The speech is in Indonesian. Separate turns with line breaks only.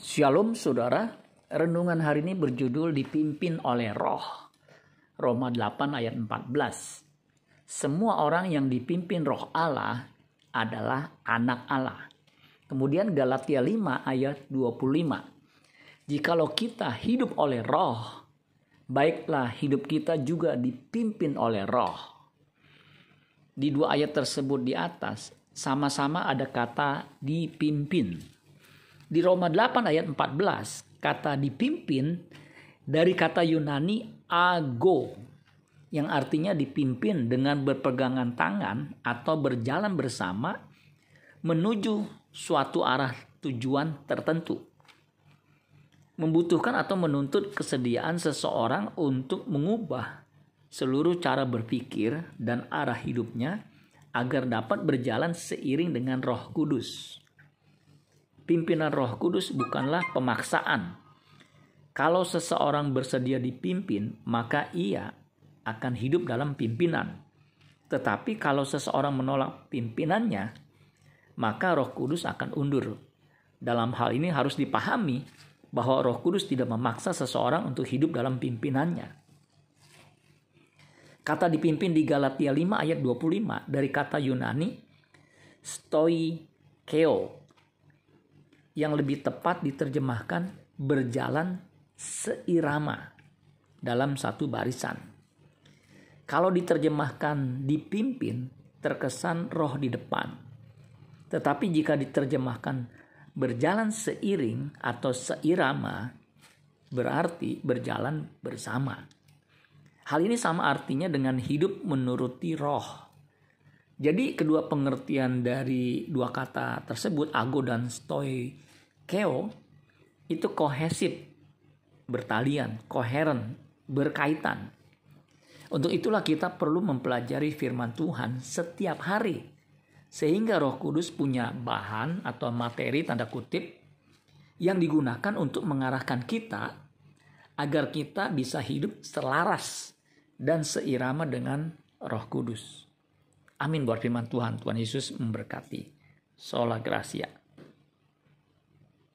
Shalom saudara, renungan hari ini berjudul dipimpin oleh roh. Roma 8 ayat 14. Semua orang yang dipimpin roh Allah adalah anak Allah. Kemudian Galatia 5 ayat 25. Jikalau kita hidup oleh roh, baiklah hidup kita juga dipimpin oleh roh. Di dua ayat tersebut di atas, sama-sama ada kata dipimpin di Roma 8 ayat 14 kata dipimpin dari kata Yunani ago yang artinya dipimpin dengan berpegangan tangan atau berjalan bersama menuju suatu arah tujuan tertentu. Membutuhkan atau menuntut kesediaan seseorang untuk mengubah seluruh cara berpikir dan arah hidupnya agar dapat berjalan seiring dengan Roh Kudus pimpinan Roh Kudus bukanlah pemaksaan. Kalau seseorang bersedia dipimpin, maka ia akan hidup dalam pimpinan. Tetapi kalau seseorang menolak pimpinannya, maka Roh Kudus akan undur. Dalam hal ini harus dipahami bahwa Roh Kudus tidak memaksa seseorang untuk hidup dalam pimpinannya. Kata dipimpin di Galatia 5 ayat 25 dari kata Yunani stoi keo yang lebih tepat diterjemahkan berjalan seirama dalam satu barisan. Kalau diterjemahkan dipimpin, terkesan roh di depan. Tetapi jika diterjemahkan berjalan seiring atau seirama, berarti berjalan bersama. Hal ini sama artinya dengan hidup menuruti roh jadi kedua pengertian dari dua kata tersebut ago dan stoikeo itu kohesif, bertalian, koheren, berkaitan. Untuk itulah kita perlu mempelajari firman Tuhan setiap hari sehingga Roh Kudus punya bahan atau materi tanda kutip yang digunakan untuk mengarahkan kita agar kita bisa hidup selaras dan seirama dengan Roh Kudus. Amin buat firman Tuhan. Tuhan Yesus memberkati. Sola Gracia.